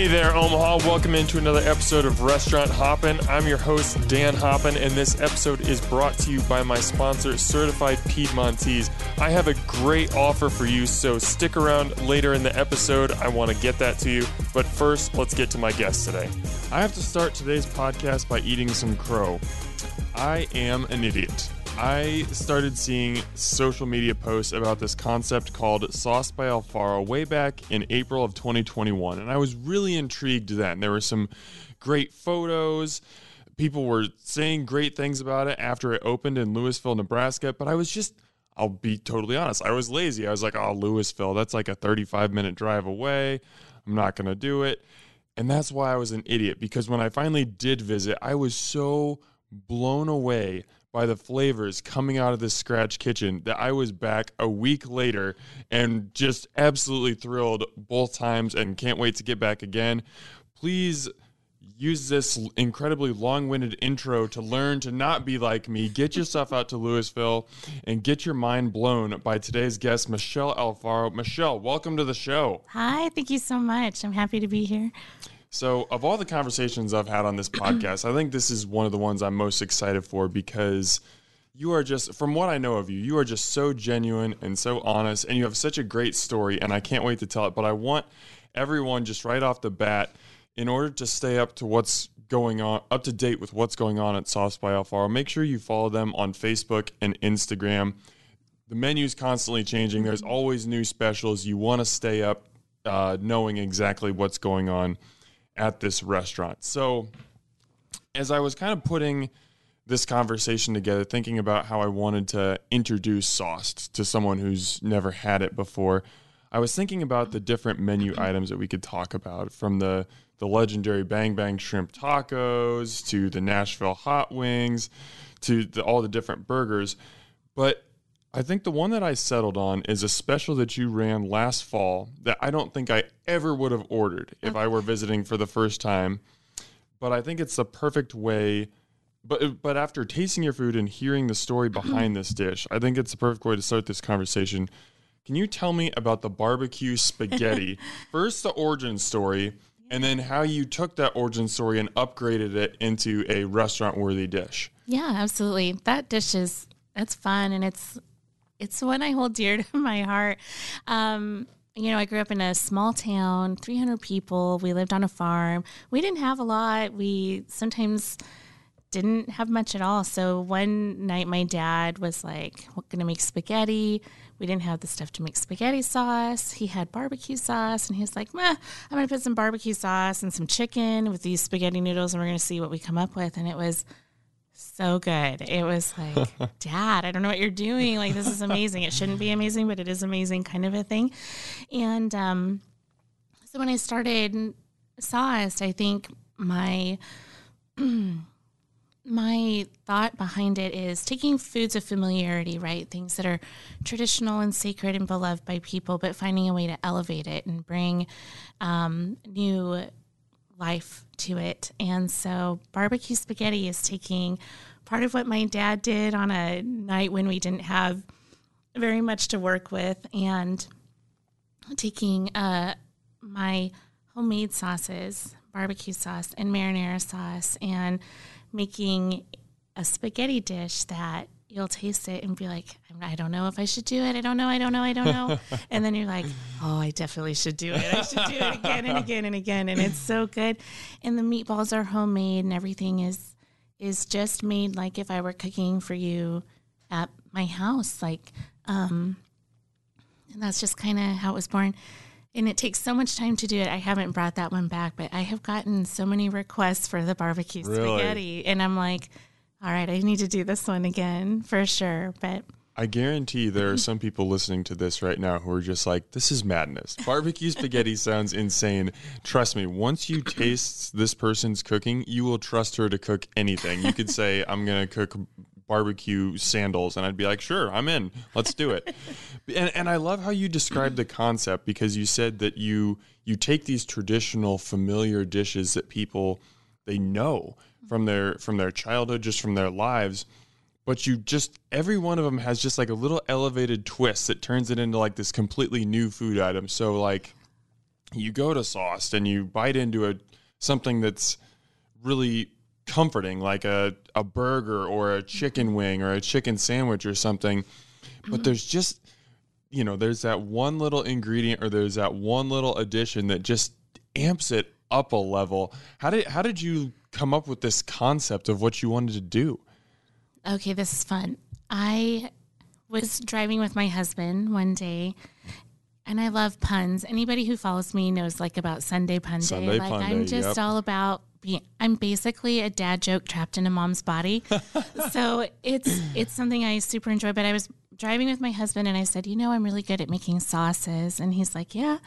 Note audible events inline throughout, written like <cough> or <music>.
Hey there, Omaha. Welcome into another episode of Restaurant Hoppin'. I'm your host, Dan Hoppen, and this episode is brought to you by my sponsor, Certified Piedmontese. I have a great offer for you, so stick around later in the episode. I want to get that to you. But first, let's get to my guest today. I have to start today's podcast by eating some crow. I am an idiot. I started seeing social media posts about this concept called Sauced by Alfaro way back in April of 2021, and I was really intrigued then. And there were some great photos. People were saying great things about it after it opened in Louisville, Nebraska, but I was just I'll be totally honest. I was lazy. I was like, "Oh, Louisville, that's like a 35 minute drive away. I'm not going to do it." And that's why I was an idiot because when I finally did visit, I was so blown away by the flavors coming out of this scratch kitchen that I was back a week later and just absolutely thrilled both times and can't wait to get back again. Please use this incredibly long-winded intro to learn to not be like me. Get yourself out to Louisville and get your mind blown by today's guest, Michelle Alfaro. Michelle, welcome to the show. Hi, thank you so much. I'm happy to be here. So, of all the conversations I've had on this <clears throat> podcast, I think this is one of the ones I'm most excited for because you are just, from what I know of you, you are just so genuine and so honest, and you have such a great story, and I can't wait to tell it. But I want everyone just right off the bat, in order to stay up to what's going on, up to date with what's going on at Sauced by Alfaro, make sure you follow them on Facebook and Instagram. The menu's constantly changing. There's always new specials. You want to stay up uh, knowing exactly what's going on at this restaurant. So, as I was kind of putting this conversation together, thinking about how I wanted to introduce Sauced to someone who's never had it before, I was thinking about the different menu <clears throat> items that we could talk about from the the legendary Bang Bang shrimp tacos to the Nashville hot wings to the, all the different burgers. But I think the one that I settled on is a special that you ran last fall that I don't think I ever would have ordered if I were visiting for the first time. But I think it's the perfect way. But but after tasting your food and hearing the story <clears throat> behind this dish, I think it's the perfect way to start this conversation. Can you tell me about the barbecue spaghetti? <laughs> First, the origin story, and then how you took that origin story and upgraded it into a restaurant worthy dish. Yeah, absolutely. That dish is it's fun and it's it's one I hold dear <laughs> to my heart. Um, you know, I grew up in a small town, 300 people. We lived on a farm. We didn't have a lot. We sometimes didn't have much at all. So one night, my dad was like, "We're gonna make spaghetti." We didn't have the stuff to make spaghetti sauce. He had barbecue sauce, and he was like, Meh, "I'm gonna put some barbecue sauce and some chicken with these spaghetti noodles, and we're gonna see what we come up with." And it was so good. It was like, <laughs> Dad, I don't know what you're doing. Like, this is amazing. It shouldn't be amazing, but it is amazing, kind of a thing. And um, so when I started Sauced, I think my <clears throat> my thought behind it is taking foods of familiarity, right? Things that are traditional and sacred and beloved by people, but finding a way to elevate it and bring um, new life to it. And so barbecue spaghetti is taking part of what my dad did on a night when we didn't have very much to work with and taking uh, my homemade sauces, barbecue sauce and marinara sauce, and making a spaghetti dish that you'll taste it and be like, I don't know if I should do it. I don't know. I don't know. I don't know. <laughs> and then you're like, oh, I definitely should do it. I should do it again and again and again. And it's so good. And the meatballs are homemade and everything is is just made like if I were cooking for you at my house. Like, um, and that's just kind of how it was born. And it takes so much time to do it. I haven't brought that one back, but I have gotten so many requests for the barbecue Really? spaghetti. And I'm like, all right, I need to do this one again for sure. But I guarantee there are some people listening to this right now who are just like, this is madness. Barbecue spaghetti <laughs> sounds insane. Trust me, once you taste this person's cooking, you will trust her to cook anything. You could <laughs> say, I'm going to cook barbecue sandals, and I'd be like, sure, I'm in. Let's do it. And, and I love how you described the concept because you said that you you take these traditional familiar dishes that people they know from their from their childhood, just from their lives, but you just every one of them has just like a little elevated twist that turns it into like this completely new food item. So like you go to Sauced and you bite into a something that's really comforting, like a, a burger or a chicken mm-hmm. wing or a chicken sandwich or something. But mm-hmm. there's just, you know, there's that one little ingredient or there's that one little addition that just amps it up a level. How did how did you come up with this concept of what you wanted to do? Okay, this is fun. I was driving with my husband one day and I love puns. Anybody who follows me knows like about Sunday Pun Day. Sunday like Pun I'm Day, just yep. all about being I'm basically a dad joke trapped in a mom's body. <laughs> so it's it's something I super enjoy. But I was driving with my husband and I said, you know, I'm really good at making sauces. And he's like, Yeah.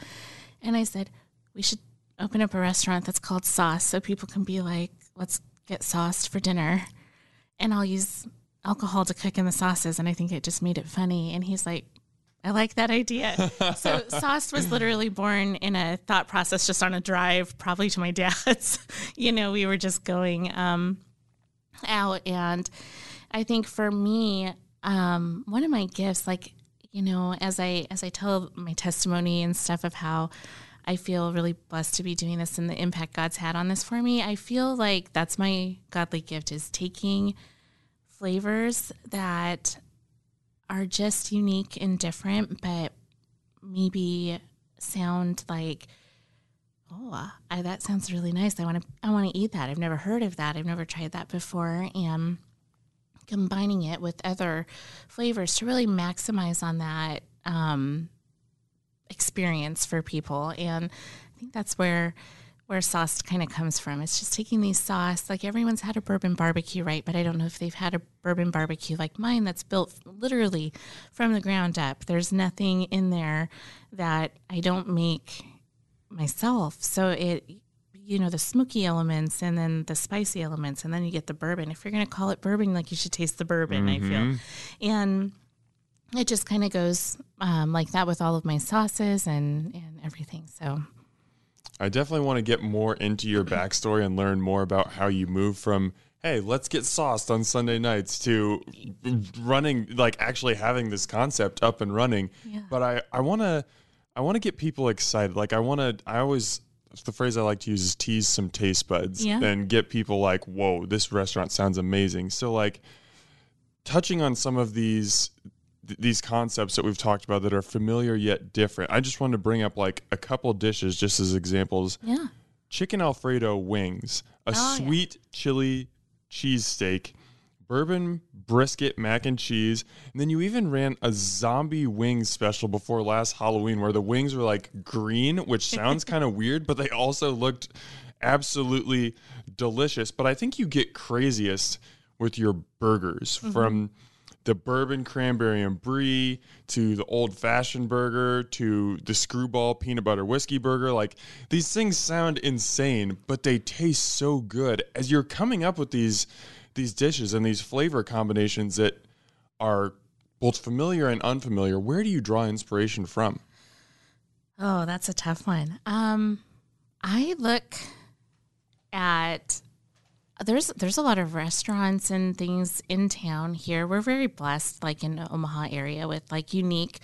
And I said, We should open up a restaurant that's called Sauce so people can be like, let's get sauced for dinner. And I'll use alcohol to cook in the sauces. And I think it just made it funny. And he's like, I like that idea. <laughs> so sauce was literally born in a thought process just on a drive, probably to my dad's. <laughs> you know, we were just going um, out. And I think for me, um, one of my gifts, like, you know, as I as I tell my testimony and stuff of how I feel really blessed to be doing this and the impact God's had on this for me, I feel like that's my godly gift is taking flavors that are just unique and different, but maybe sound like, oh, I, that sounds really nice. I want to, I want to eat that. I've never heard of that. I've never tried that before, and combining it with other flavors to really maximize on that um, experience for people. And I think that's where where sauce kind of comes from. It's just taking these sauce, like everyone's had a bourbon barbecue, right? But I don't know if they've had a bourbon barbecue like mine that's built literally from the ground up. There's nothing in there that I don't make myself. So it, you know, the smoky elements and then the spicy elements, and then you get the bourbon. If you're going to call it bourbon, like you should taste the bourbon, I feel. Mm-hmm. And it just kind of goes um, like that with all of my sauces and, and everything. So I definitely want to get more into your backstory and learn more about how you move from hey, let's get sauced on Sunday nights to running like actually having this concept up and running. Yeah. But I I want to I want to get people excited. Like I want to I always the phrase I like to use is tease some taste buds Yeah. and get people like, "Whoa, this restaurant sounds amazing." So like touching on some of these th- these concepts that we've talked about that are familiar yet different. I just wanted to bring up like a couple dishes just as examples. yeah. Chicken Alfredo wings, a Oh, yeah. sweet chili cheesesteak, bourbon brisket mac and cheese, and then you even ran a zombie wings special before last Halloween where the wings were like green, which sounds <laughs> kind of weird, but they also looked absolutely delicious. But I think you get craziest with your burgers Mm-hmm. from the bourbon cranberry and brie to the old fashioned burger to the screwball peanut butter whiskey burger. Like these things sound insane but they taste so good. As you're coming up with these these dishes and these flavor combinations that are both familiar and unfamiliar where do you draw inspiration from? Oh, that's a tough one. Um, I look at there's there's a lot of restaurants and things in town here. We're very blessed, like in the Omaha area, with like unique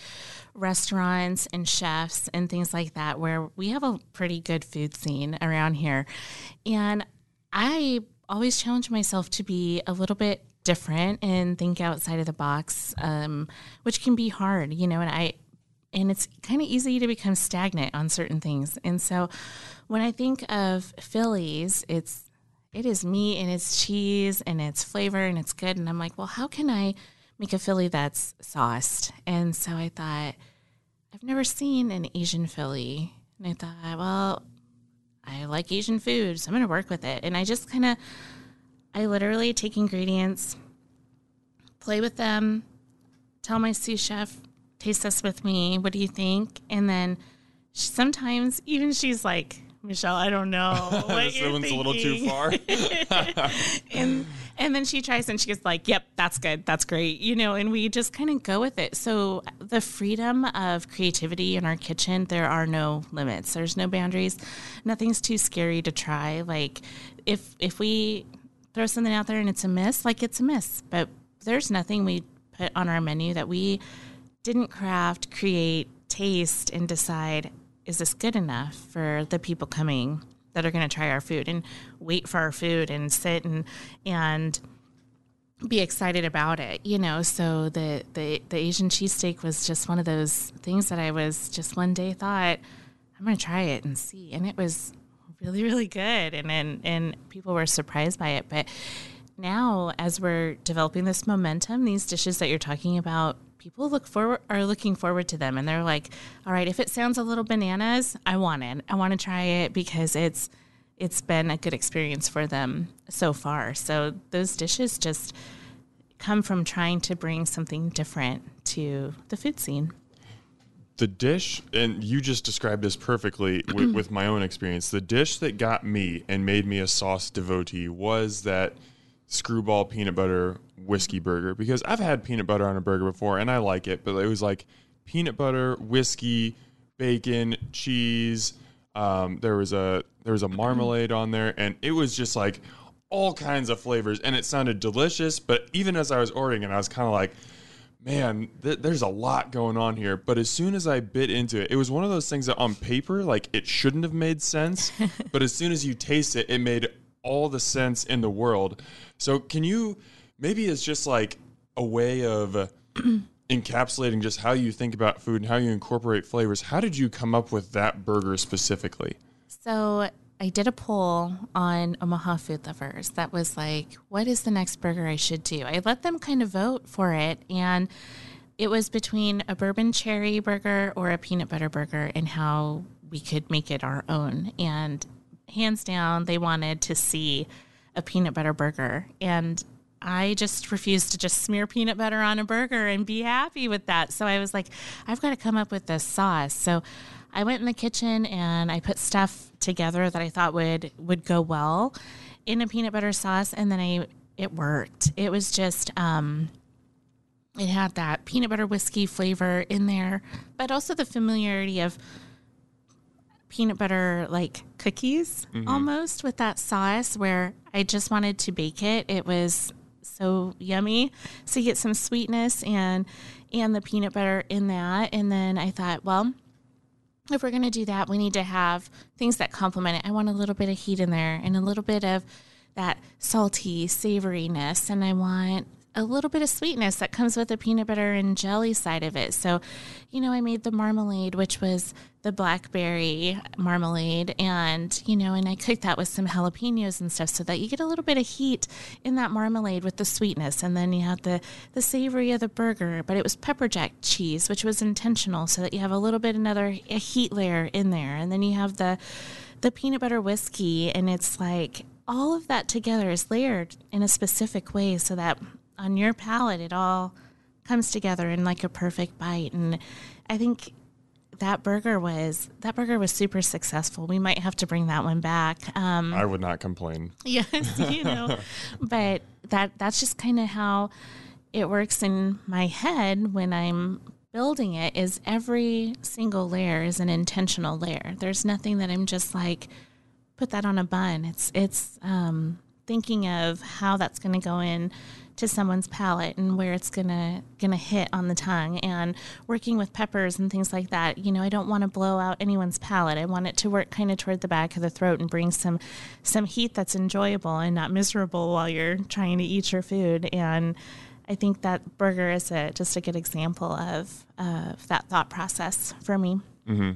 restaurants and chefs and things like that, where we have a pretty good food scene around here. And I always challenge myself to be a little bit different and think outside of the box, um, which can be hard, you know. And I and it's kind of easy to become stagnant on certain things. And so when I think of Phillies, it's it is meat and it's cheese and it's flavor and it's good. And I'm like, well, how can I make a Philly that's sauced? And so I thought, I've never seen an Asian Philly. And I thought, well, I like Asian food, so I'm going to work with it. And I just kind of, I literally take ingredients, play with them, tell my sous chef, taste this with me. What do you think? And then sometimes even she's like, Michelle, I don't know. <laughs> What this one's a little too far <laughs> and and then she tries and she gets like, "Yep, that's good, that's great," you know. And we just kind of go with it. So the freedom of creativity in our kitchen, there are no limits. There's no boundaries. Nothing's too scary to try. Like if if we throw something out there and it's a miss, like it's a miss. But there's nothing we put on our menu that we didn't craft, create, taste, and decide is this good enough for the people coming that are going to try our food and wait for our food and sit and and be excited about it, you know. So the the the Asian cheesesteak was just one of those things that I was just one day thought I'm going to try it and see, and it was really really good, and and and people were surprised by it. But now, as we're developing this momentum, these dishes that you're talking about, people look forward are looking forward to them, and they're like, all right, if it sounds a little bananas, I want it. I want to try it because it's it's been a good experience for them so far. So those dishes just come from trying to bring something different to the food scene. The dish, and you just described this perfectly with, <clears throat> with my own experience. The dish that got me and made me a sauce devotee was that screwball peanut butter whiskey burger because I've had peanut butter on a burger before and I like it, but it was like peanut butter, whiskey, bacon, cheese. Um, there was a there was a marmalade on there, and it was just like all kinds of flavors, and it sounded delicious. But even as I was ordering it, I was kind of like, man, th- there's a lot going on here. But as soon as I bit into it, it was one of those things that on paper, like it shouldn't have made sense, <laughs> but as soon as you taste it, it made all the sense in the world. So can you maybe it's just like a way of <clears throat> encapsulating just how you think about food and how you incorporate flavors. How did you come up with that burger specifically? So I did a poll on Omaha Food Lovers that was like, what is the next burger I should do? I let them kind of vote for it. And it was between a bourbon cherry burger or a peanut butter burger and how we could make it our own. And hands down, they wanted to see a peanut butter burger. And I just refused to just smear peanut butter on a burger and be happy with that. So I was like, I've got to come up with this sauce. So I went in the kitchen and I put stuff together that I thought would would go well in a peanut butter sauce, and then I it worked. It was just um, it had that peanut butter whiskey flavor in there, but also the familiarity of peanut butter like cookies mm-hmm. almost with that sauce where I just wanted to bake it. It was so yummy. So you get some sweetness and and the peanut butter in that. And then I thought, well, if we're going to do that, we need to have things that complement it. I want a little bit of heat in there and a little bit of that salty savoriness. And I want a little bit of sweetness that comes with the peanut butter and jelly side of it. So, you know, I made the marmalade, which was the blackberry marmalade, and, you know, and I cooked that with some jalapenos and stuff so that you get a little bit of heat in that marmalade with the sweetness. And then you have the, the savory of the burger, but it was pepper jack cheese, which was intentional so that you have a little bit another a heat layer in there. And then you have the, the peanut butter whiskey, and it's like all of that together is layered in a specific way so that on your palate it all comes together in like a perfect bite. And i think that burger was that burger was super successful. We might have to bring that one back um, I would not complain. <laughs> yes you know. But that that's just kind of how it works in my head when i'm building it is every single layer is an intentional layer. There's nothing that i'm just like put that on a bun. It's it's um, thinking of how that's going to go in to someone's palate and where it's gonna gonna hit on the tongue. And working with peppers and things like that you know i don't want to blow out anyone's palate. I want it to work kind of toward the back of the throat and bring some some heat that's enjoyable and not miserable while you're trying to eat your food. And i think that burger is a just a good example of of that thought process for me. Mm-hmm.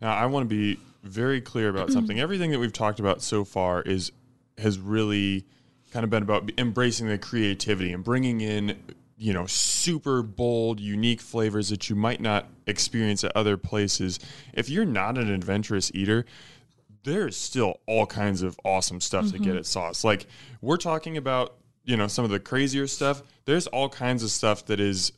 Now, I want to be very clear about <clears throat> something. Everything that we've talked about so far is has really kind of been about embracing the creativity and bringing in, you know, super bold, unique flavors that you might not experience at other places. If you're not an adventurous eater, there's still all kinds of awesome stuff to get mm-hmm. at sauce. Like we're talking about, you know, some of the crazier stuff. There's all kinds of stuff that is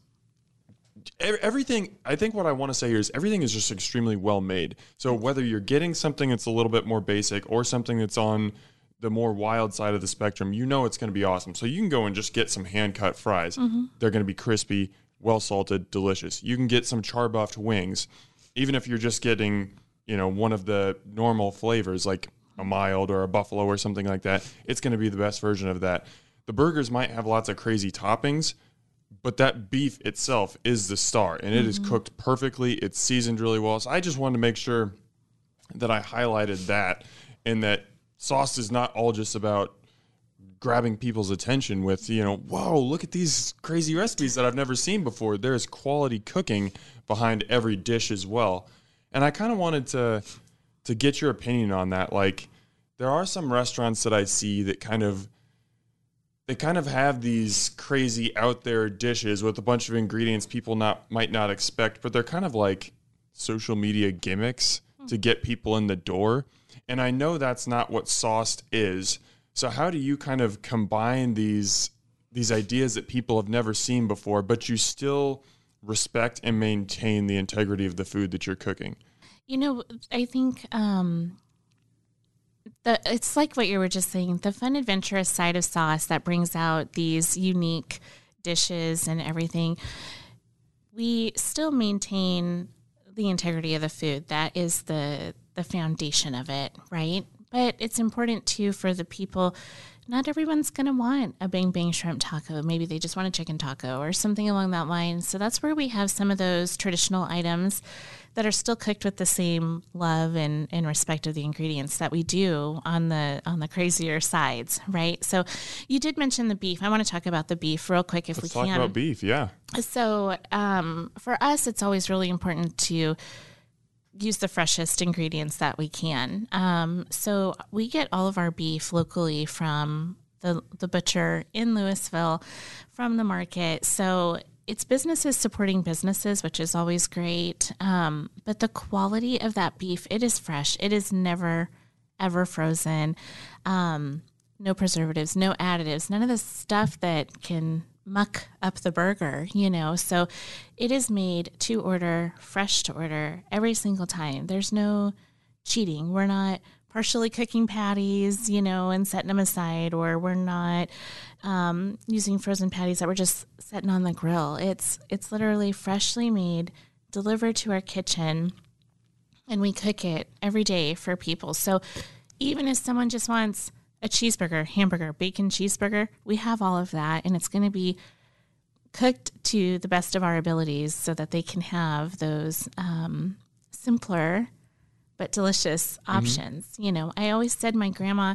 everything i think what i want to say here is everything is just extremely well made so whether you're getting something that's a little bit more basic or something that's on the more wild side of the spectrum you know it's going to be awesome. So you can go and just get some hand cut fries mm-hmm. they're going to be crispy well salted delicious. You can get some char buffed wings even if you're just getting you know one of the normal flavors like a mild or a buffalo or something like that. It's going to be the best version of that. The burgers might have lots of crazy toppings but that beef itself is the star and it is mm-hmm. cooked perfectly. It's seasoned really well. So i just wanted to make sure that I highlighted that and that sauce is not all just about grabbing people's attention with, you know, whoa, look at these crazy recipes that I've never seen before. There's quality cooking behind every dish as well. And I kind of wanted to to get your opinion on that. Like there are some restaurants that I see that kind of they kind of have these crazy out there dishes with a bunch of ingredients people not might not expect, but they're kind of like social media gimmicks to get people in the door. And I know that's not what sauced is. So how do you kind of combine these these ideas that people have never seen before, but you still respect and maintain the integrity of the food that you're cooking? You know, I think um, the it's like what you were just saying. The fun, adventurous side of sauce that brings out these unique dishes and everything. We still maintain the integrity of the food. That is the the foundation of it, right? But it's important too for the people. Not everyone's going to want a bang bang shrimp taco. Maybe they just want a chicken taco or something along that line. So that's where we have some of those traditional items that are still cooked with the same love and, and respect of the ingredients that we do on the on the crazier sides, right? So you did mention the beef. I want to talk about the beef real quick if Let's we talk can. about beef, yeah. So um, for us, it's always really important to use the freshest ingredients that we can. Um, so we get all of our beef locally from the the butcher in Louisville, from the market. So it's businesses supporting businesses, which is always great. Um, but the quality of that beef, it is fresh. It is never ever frozen. Um, no preservatives, no additives, none of the stuff that can muck up the burger, you know. So it is made to order, fresh to order every single time. There's no cheating. We're not partially cooking patties, you know, and setting them aside, or we're not um, using frozen patties that we're just setting on the grill. It's it's literally freshly made, delivered to our kitchen, and we cook it every day for people. So even if someone just wants a cheeseburger, hamburger, bacon cheeseburger, we have all of that, and it's going to be cooked to the best of our abilities so that they can have those um, simpler but delicious options. You know, I always said my grandma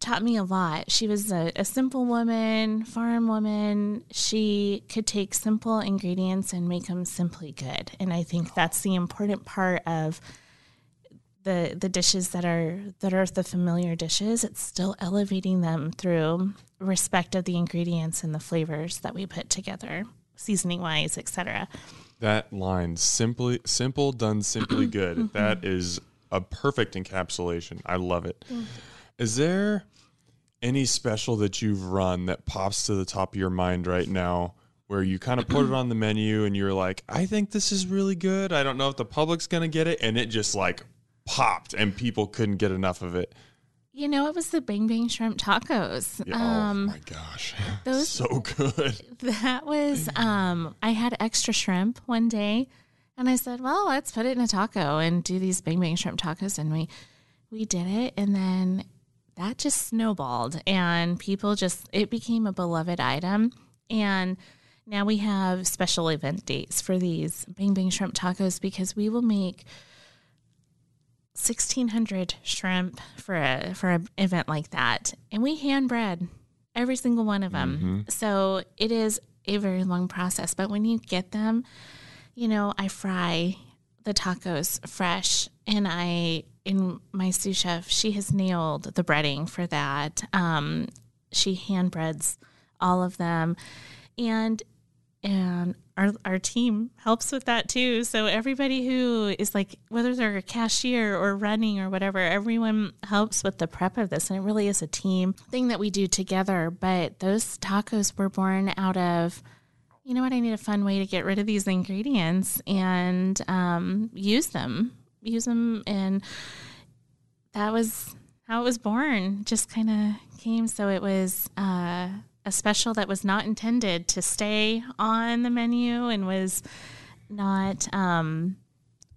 taught me a lot. She was a, a simple woman, farm woman. She could take simple ingredients and make them simply good. And I think that's the important part of the the dishes that are that are the familiar dishes. It's still elevating them through respect of the ingredients and the flavors that we put together, seasoning wise, etc. That line, simply simple done simply <clears throat> good. Mm-hmm. That is a perfect encapsulation. I love it. Is there any special that you've run that pops to the top of your mind right now where you kind of put it on the menu and you're like, I think this is really good. I don't know if the public's going to get it. And it just like popped and people couldn't get enough of it. You know, it was the Bang Bang Shrimp Tacos. Yeah, Um, oh my gosh. <laughs> those- so good. <laughs> That was um I had extra shrimp one day and I said, "Well, let's put it in a taco and do these bang bang shrimp tacos." And we we did it and then that just snowballed and people just it became a beloved item and now we have special event dates for these bang bang shrimp tacos because we will make 1600 shrimp for a for an event like that. And we hand bread every single one of them. So it is a very long process but when you get them you know i fry the tacos fresh and i in my sous chef she has nailed the breading for that. Um, she hand breads all of them. And and our our team helps with that too. So everybody who is like whether they're a cashier or running or whatever, everyone helps with the prep of this, and it really is a team thing that we do together. But those tacos were born out of. You know what? I need a fun way to get rid of these ingredients and um, use them. Use them, and that was how it was born. Just kind of came. So it was uh, a special that was not intended to stay on the menu and was not um,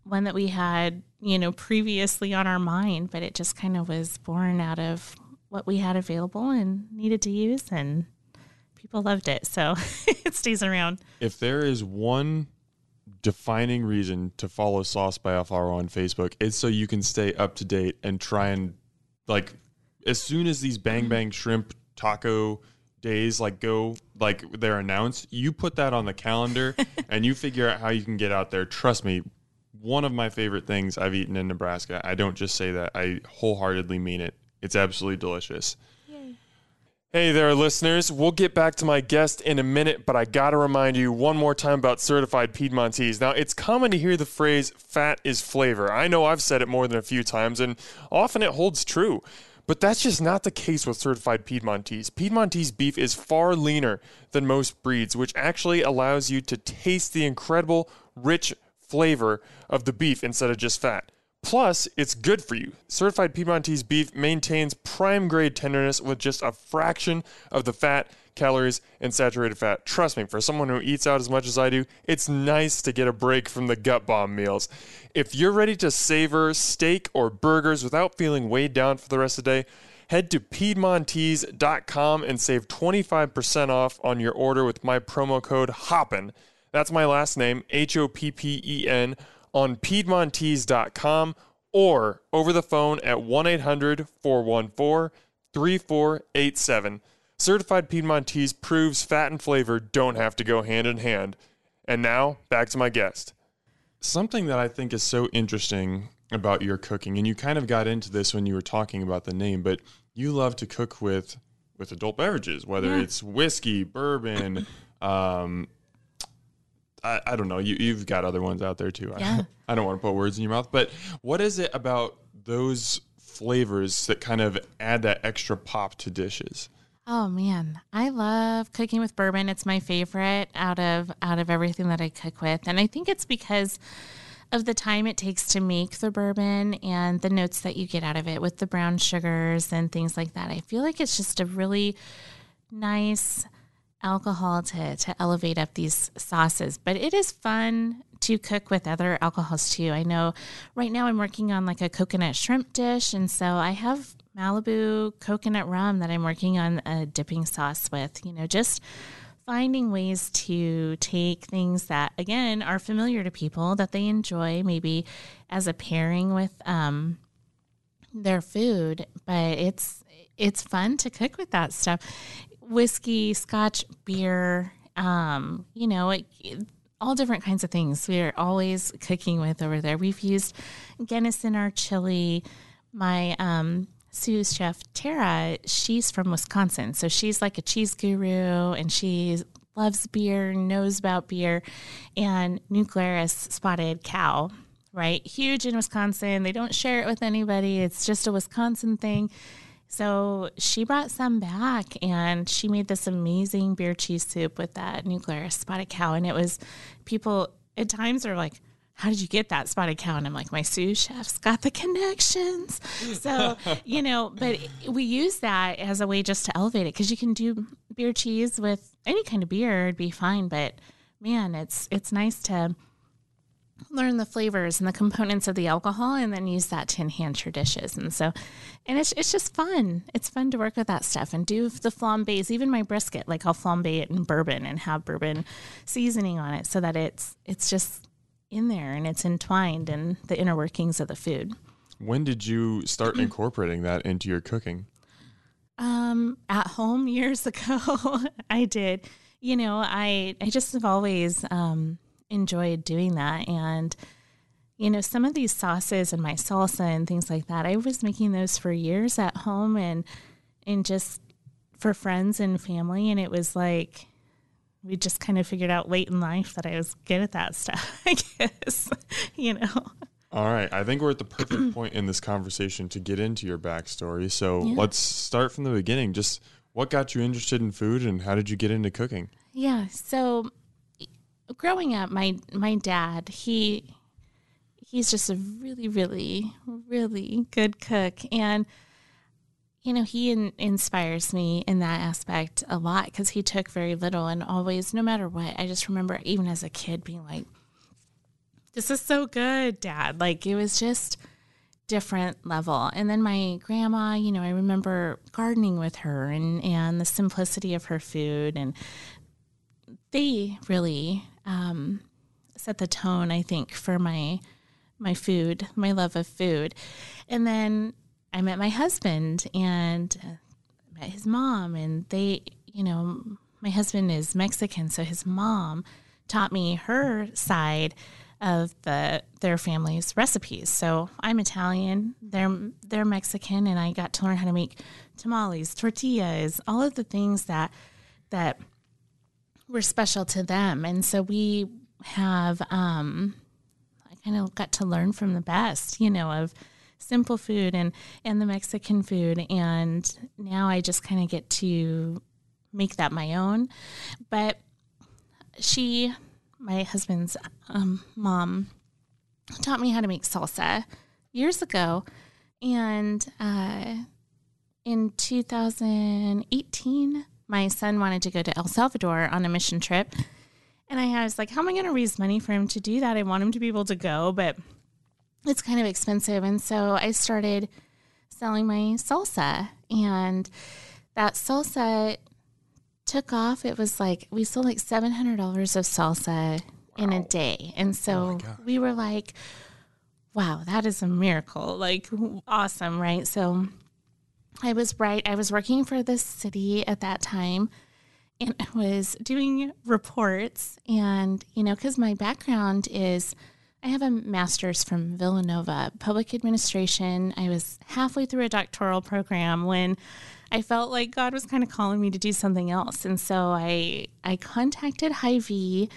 one that we had, you know, previously on our mind, but it just kind of was born out of what we had available and needed to use, and people loved it. So <laughs> it stays around. If there is one defining reason to follow Sauced by Alfaro on Facebook it's so you can stay up to date and try and like as soon as these bang bang shrimp taco days like go like they're announced, you put that on the calendar <laughs> and you figure out how you can get out there. Trust me, one of my favorite things I've eaten in Nebraska. I don't just say that. I wholeheartedly mean it. It's absolutely delicious. Hey there, listeners. We'll get back to my guest in a minute, but I gotta remind you one more time about certified Piedmontese. Now, it's common to hear the phrase fat is flavor. I know I've said it more than a few times, and often it holds true. But that's just not the case with certified Piedmontese. Piedmontese beef is far leaner than most breeds, which actually allows you to taste the incredible, rich flavor of the beef instead of just fat. Plus, it's good for you. Certified Piedmontese beef maintains prime grade tenderness with just a fraction of the fat, calories, and saturated fat. Trust me, for someone who eats out as much as I do, it's nice to get a break from the gut bomb meals. If you're ready to savor steak or burgers without feeling weighed down for the rest of the day, head to Piedmontese.com and save 25% off on your order with my promo code HOPPEN. That's my last name, H O P P E N on Piedmontese.com or over the phone at 1 800 414 3487. Certified Piedmontese proves fat and flavor don't have to go hand in hand. And now, back to my guest. Something that I think is so interesting about your cooking, and you kind of got into this when you were talking about the name, but you love to cook with with adult beverages, whether Yeah. it's whiskey, bourbon, um, I, I don't know. You, you've got other ones out there too. Yeah. I, <laughs> I don't want to put words in your mouth, but what is it about those flavors that kind of add that extra pop to dishes? Oh man, I love cooking with bourbon. It's my favorite out of out of everything that I cook with. And I think it's because of the time it takes to make the bourbon and the notes that you get out of it with the brown sugars and things like that. I feel like it's just a really nice alcohol to to elevate up these sauces. But it is fun to cook with other alcohols too. I know right now I'm working on like a coconut shrimp dish and so I have Malibu coconut rum that I'm working on a dipping sauce with, you know, just finding ways to take things that again are familiar to people that they enjoy maybe as a pairing with um their food, but it's it's fun to cook with that stuff. Whiskey, scotch, beer, um, you know, it, all different kinds of things. We're always cooking with over there. We've used Guinness in our chili. My um, sous chef Tara, she's from Wisconsin, so she's like a cheese guru, and she loves beer, knows about beer, and New spotted cow. Right, huge in Wisconsin. They don't share it with anybody. It's just a Wisconsin thing. So she brought some back and she made this amazing beer cheese soup with that New Glarus spotted cow. And it was people at times are like, how did you get that spotted cow? And I'm like, my sous chef's got the connections. So, <laughs> you know, but we use that as a way just to elevate it because you can do beer cheese with any kind of beer, it'd be fine. But man, it's it's nice to learn the flavors and the components of the alcohol and then use that to enhance your dishes. And so, and it's, it's just fun. It's fun to work with that stuff and do the flambés, even my brisket, like I'll flambe it in bourbon and have bourbon seasoning on it so that it's, it's just in there and it's entwined in the inner workings of the food. When did you start <clears throat> incorporating that into your cooking? Um, at home <laughs> years ago, <laughs> I did. You know, I I just have always um, enjoyed doing that, and you know, some of these sauces and my salsa and things like that. I was making those for years at home, and and just for friends and family, and it was like we just kind of figured out late in life that I was good at that stuff. <laughs> I guess, <laughs> you know. All right. I think we're at the perfect point in this conversation to get into your backstory. So Yeah. let's start from the beginning. Just what got you interested in food and how did you get into cooking? Yeah. So growing up, my my dad, he he's just a really, really, really good cook. And you know, he in, inspires me in that aspect a lot because he took very little and always, no matter what, I just remember even as a kid being like, this is so good, dad. Like it was just different level. And then my grandma, you know, I remember gardening with her and, and the simplicity of her food. And they really um, set the tone, I think, for my my food, my love of food. And then I met my husband and met his mom, and they, you know, my husband is Mexican, so his mom taught me her side of the their family's recipes. So I'm Italian, they're they're Mexican, and I got to learn how to make tamales, tortillas, all of the things that that were special to them. And so we have um, I kind of got to learn from the best, you know, of simple food and and the Mexican food. And now I just kind of get to make that my own. But she my husband's um, mom taught me how to make salsa years ago. And uh, in 2018, my son wanted to go to El Salvador on a mission trip. And I was like, how am I going to raise money for him to do that? I want him to be able to go, but it's kind of expensive. And so I started selling my salsa. And that salsa took off, it was like we sold like seven hundred dollars of salsa wow. in a day, and oh so oh we were like, "Wow, that is a miracle! Like awesome, right?" So I was right. I was working for the city at that time, and I was doing reports, and you know, because my background is. I have a master's from Villanova, public administration. I was halfway through a doctoral program when I felt like God was kind of calling me to do something else. And so I I contacted Hy-Vee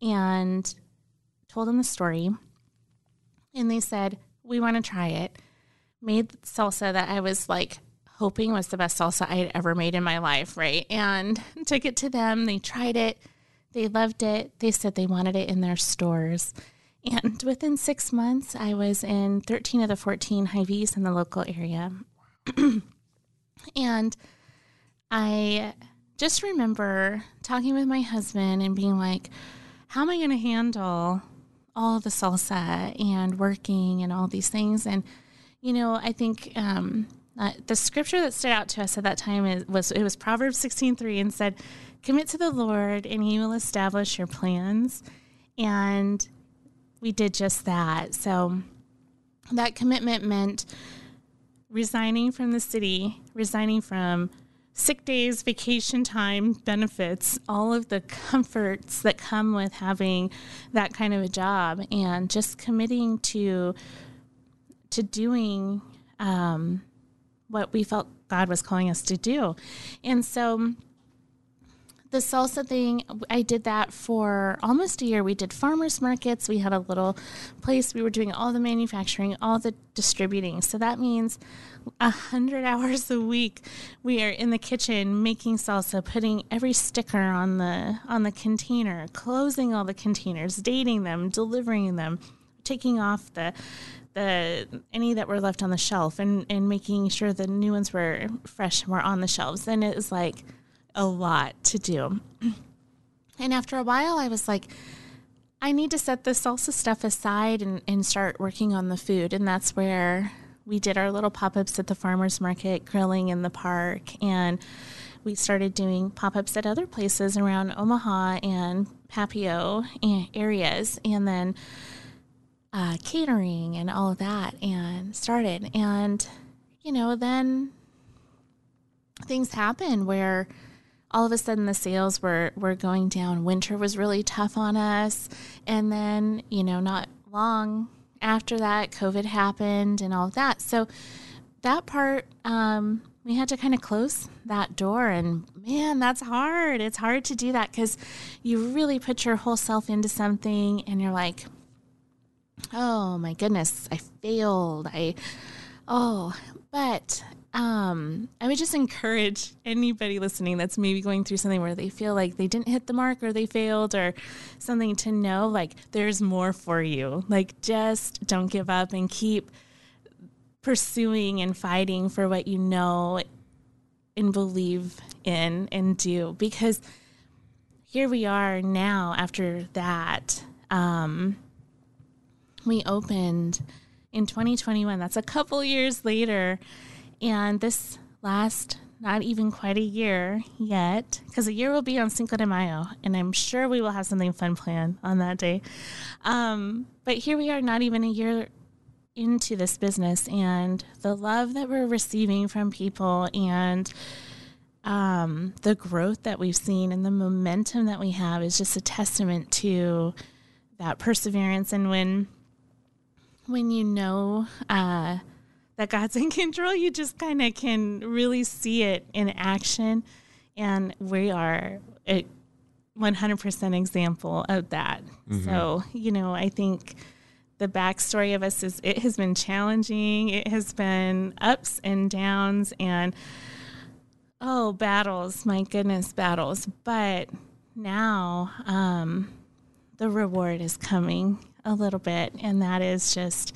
and told them the story. And they said, "We want to try it." Made salsa that I was like hoping was the best salsa I had ever made in my life, right? And <laughs> took it to them. They tried it. They loved it. They said they wanted it in their stores. And <laughs> within six months, I was in 13 of the 14 Hy-Vees in the local area. <clears throat> And I just remember talking with my husband and being like, how am I going to handle all the salsa and working and all these things? And, you know, I think um, uh, the scripture that stood out to us at that time is, was it was Proverbs 16:3 and said, "Commit to the Lord, and He will establish your plans." And we did just that. So that commitment meant resigning from the city, resigning from sick days, vacation time, benefits, all of the comforts that come with having that kind of a job, and just committing to to doing um, what we felt God was calling us to do. And so the salsa thing, I did that for almost a year. We did farmers markets. We had a little place. We were doing all the manufacturing, all the distributing. So that means a hundred <laughs> hours a week. We are in the kitchen making salsa, putting every sticker on the on the container, closing all the containers, dating them, delivering them, taking off the the any that were left on the shelf, and and making sure the new ones were fresh and were on the shelves. And it was like a lot to do. <clears throat> And after a while, I was like, I need to set the salsa stuff aside and, and start working on the food. And that's where we did our little pop ups at the farmers market, grilling in the park, and we started doing pop ups at other places around Omaha and Papio areas, and then uh, catering and all of that, and started. And, you know, then things happened where all of a sudden the sales were were going down. Winter was really tough on us, and then you know not long after that, COVID happened and all of that. So that part um, we had to kind of close that door, and man, that's hard. It's hard to do that because you really put your whole self into something, and you're like, oh my goodness, I failed. I oh, but um, I would just encourage anybody listening that's maybe going through something where they feel like they didn't hit the mark or they failed or something to know like there's more for you. Like just don't give up and keep pursuing and fighting for what you know and believe in and do because here we are now after that. Um, we opened in 2021. That's a couple years later and this last not even quite a year yet, because a year will be on Cinco de Mayo, and I'm sure we will have something fun planned on that day. Um, but here we are, not even a year into this business, and the love that we're receiving from people, and um, the growth that we've seen, and the momentum that we have is just a testament to that perseverance. And when when you know. Uh, that God's in control, you just kind of can really see it in action. And we are a 100% example of that. Mm-hmm. So, you know, I think the backstory of us is it has been challenging, it has been ups and downs, and oh, battles, my goodness, battles. But now um, the reward is coming a little bit, and that is just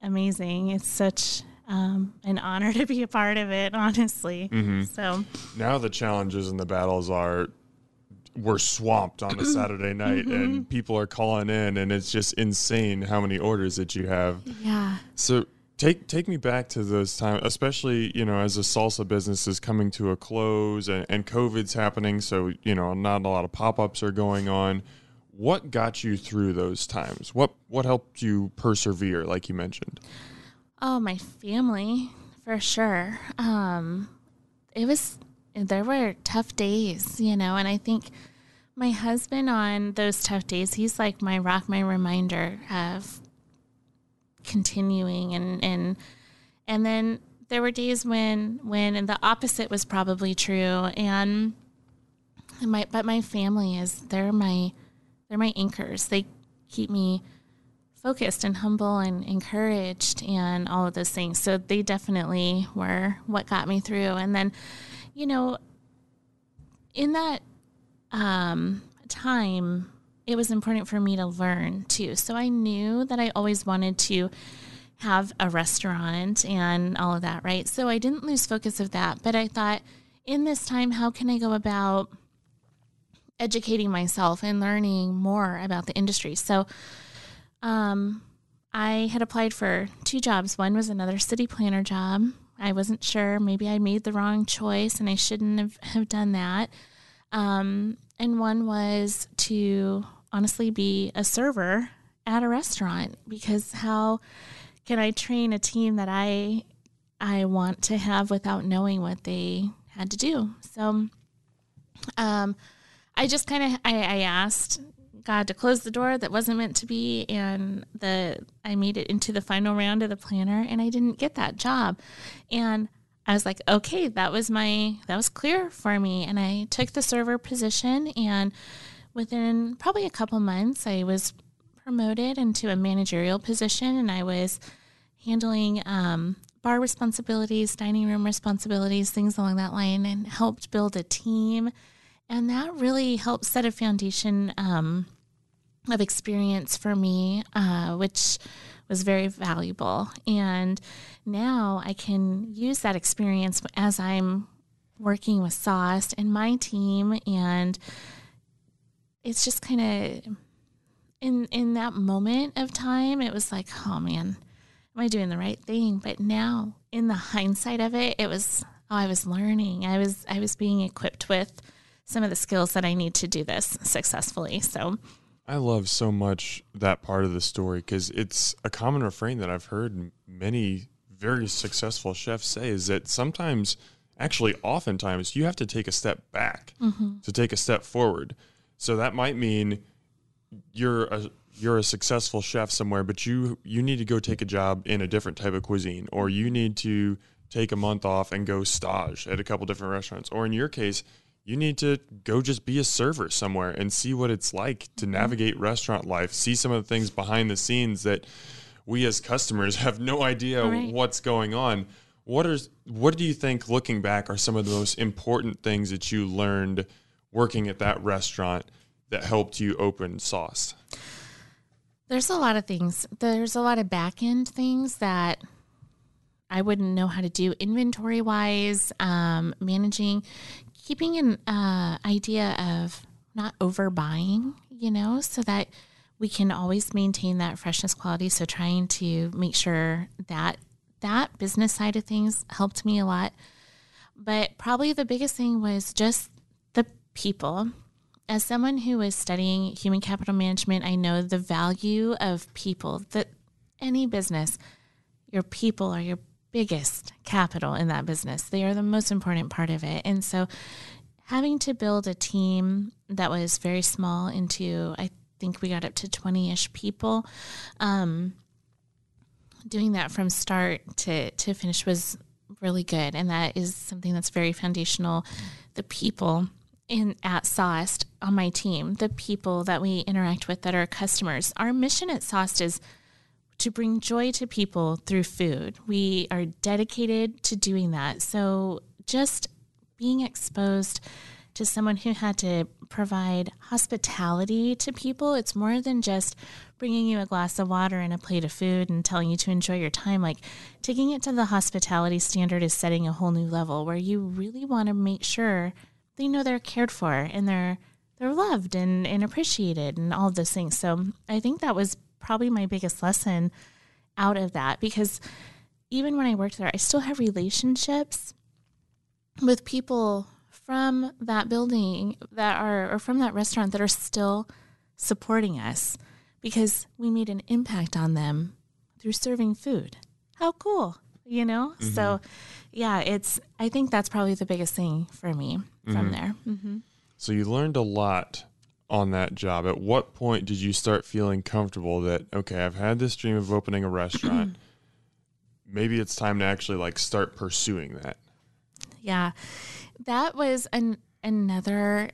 amazing. It's such um, an honor <laughs> to be a part of it, honestly. Mm-hmm. So now the challenges and the battles are we're swamped on a <clears throat> Saturday night mm-hmm. and people are calling in and it's just insane how many orders that you have. Yeah. So take take me back to those times, especially, you know, as the salsa business is coming to a close and, and COVID's happening, so you know, not a lot of pop ups are going on. What got you through those times? What what helped you persevere, like you mentioned? Oh, my family, for sure. Um, it was, there were tough days, you know, and I think my husband on those tough days, he's like my rock, my reminder of continuing and, and, and then there were days when, when the opposite was probably true. And my, but my family is, they're my, they're my anchors. They keep me, focused and humble and encouraged and all of those things. So they definitely were what got me through. And then, you know, in that um, time, it was important for me to learn too. So I knew that I always wanted to have a restaurant and all of that, right? So I didn't lose focus of that. But I thought, in this time, how can I go about educating myself and learning more about the industry? So um, I had applied for two jobs. One was another city planner job. I wasn't sure. Maybe I made the wrong choice and I shouldn't have, have done that. Um, and one was to honestly be a server at a restaurant because how can I train a team that I I want to have without knowing what they had to do? So um, I just kind of I, I asked God to close the door that wasn't meant to be, and the I made it into the final round of the planner, and I didn't get that job, and I was like, okay, that was my that was clear for me, and I took the server position, and within probably a couple months, I was promoted into a managerial position, and I was handling um, bar responsibilities, dining room responsibilities, things along that line, and helped build a team and that really helped set a foundation um, of experience for me, uh, which was very valuable. And now I can use that experience as I'm working with Sauce and my team. And it's just kind of in in that moment of time, it was like, oh man, am I doing the right thing? But now, in the hindsight of it, it was oh, I was learning. I was I was being equipped with some of the skills that I need to do this successfully. So I love so much that part of the story because it's a common refrain that I've heard many very successful chefs say is that sometimes, actually, oftentimes, you have to take a step back mm-hmm. to take a step forward. So that might mean you're a you're a successful chef somewhere, but you you need to go take a job in a different type of cuisine, or you need to take a month off and go stage at a couple different restaurants, or in your case, you need to go just be a server somewhere and see what it's like to mm-hmm. navigate restaurant life, see some of the things behind the scenes that we as customers <laughs> have no idea right. what's going on. What are what do you think looking back are some of the most important things that you learned working at that restaurant that helped you open sauce? There's a lot of things. There's a lot of back end things that I wouldn't know how to do inventory wise, um, managing keeping an uh, idea of not overbuying, you know, so that we can always maintain that freshness quality. So trying to make sure that that business side of things helped me a lot. but probably the biggest thing was just the people. As someone who is studying human capital management, I know the value of people that any business, your people are your biggest capital in that business. They are the most important part of it. And so having to build a team that was very small into, I think we got up to 20 ish people. Um, doing that from start to, to finish was really good. And that is something that's very foundational. The people in at Sauced on my team, the people that we interact with that are customers. Our mission at Sauced is to bring joy to people through food. We are dedicated to doing that. So just being exposed to someone who had to provide hospitality to people, it's more than just bringing you a glass of water and a plate of food and telling you to enjoy your time. Like taking it to the hospitality standard is setting a whole new level where you really want to make sure they know they're cared for and they're they're loved and, and appreciated and all of those things. So I think that was probably my biggest lesson out of that because even when I worked there, I still have relationships with people from that building that are, or from that restaurant that are still supporting us because we made an impact on them through serving food. How cool, you know? Mm-hmm. So, yeah, it's, I think that's probably the biggest thing for me mm-hmm. from there. Mm-hmm. So, you learned a lot on that job, at what point did you start feeling comfortable that okay, I've had this dream of opening a restaurant. <clears throat> Maybe it's time to actually like start pursuing that. Yeah. That was an another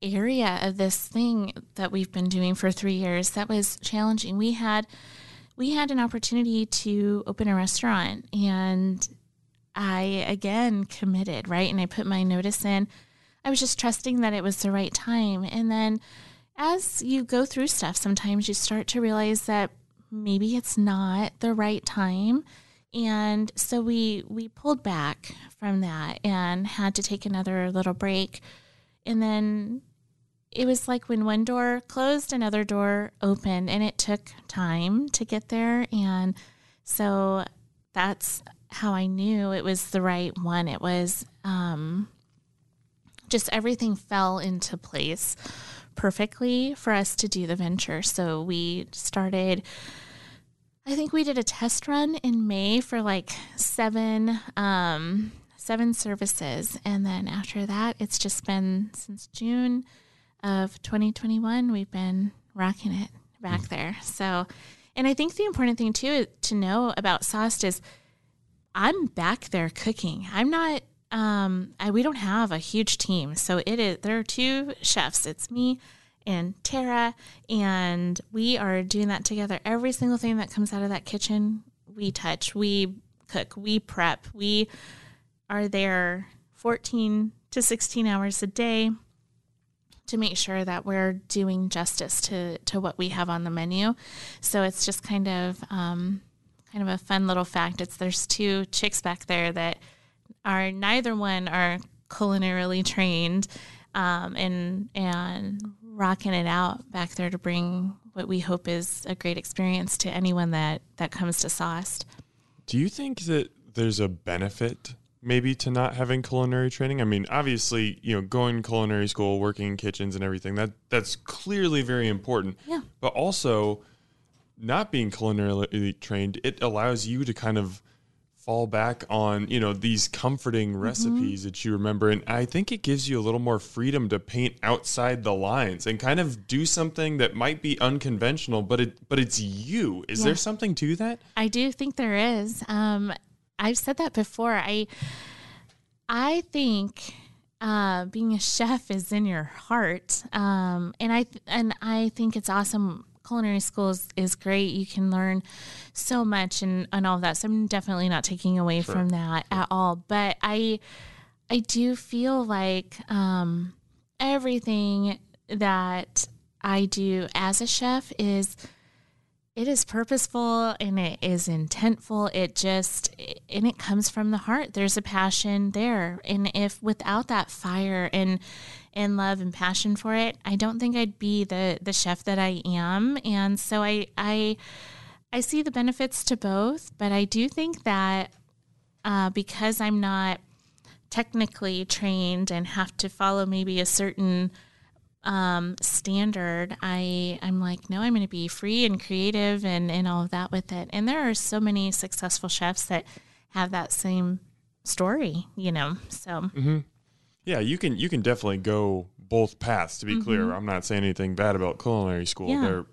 area of this thing that we've been doing for 3 years that was challenging. We had we had an opportunity to open a restaurant and I again committed, right? And I put my notice in I was just trusting that it was the right time. And then as you go through stuff, sometimes you start to realize that maybe it's not the right time. And so we we pulled back from that and had to take another little break. And then it was like when one door closed, another door opened, and it took time to get there. And so that's how I knew it was the right one. It was um, just everything fell into place perfectly for us to do the venture. So we started. I think we did a test run in May for like seven um, seven services, and then after that, it's just been since June of 2021. We've been rocking it back mm. there. So, and I think the important thing too to know about Sauced is I'm back there cooking. I'm not um, I, we don't have a huge team, so it is. There are two chefs. It's me and Tara, and we are doing that together. Every single thing that comes out of that kitchen, we touch, we cook, we prep, we are there 14 to 16 hours a day to make sure that we're doing justice to to what we have on the menu. So it's just kind of um, kind of a fun little fact. It's there's two chicks back there that are neither one are culinarily trained um, and and rocking it out back there to bring what we hope is a great experience to anyone that that comes to Sauced. Do you think that there's a benefit maybe to not having culinary training? I mean, obviously, you know, going to culinary school, working in kitchens and everything, that that's clearly very important. Yeah. But also not being culinarily trained, it allows you to kind of fall back on you know these comforting mm-hmm. recipes mm-hmm. that you remember and i think it gives you a little more freedom to paint outside the lines and kind of do something that might be unconventional but it but it's you is yeah. there something to that i do think there is um, i've said that before i i think uh, being a chef is in your heart um, and i and i think it's awesome culinary school is, is great. You can learn so much and, and all of that. So I'm definitely not taking away sure. from that sure. at all. But I I do feel like um, everything that I do as a chef is it is purposeful and it is intentful. It just and it comes from the heart. There's a passion there. And if without that fire and and love and passion for it, I don't think I'd be the the chef that I am. And so I I I see the benefits to both, but I do think that uh, because I'm not technically trained and have to follow maybe a certain um, standard, I I'm like, no, I'm going to be free and creative and and all of that with it. And there are so many successful chefs that have that same story, you know. So Mm-hmm. Yeah, you can you can definitely go both paths. To be clear, Mm-hmm. I'm not saying anything bad about culinary school. Yeah. They're,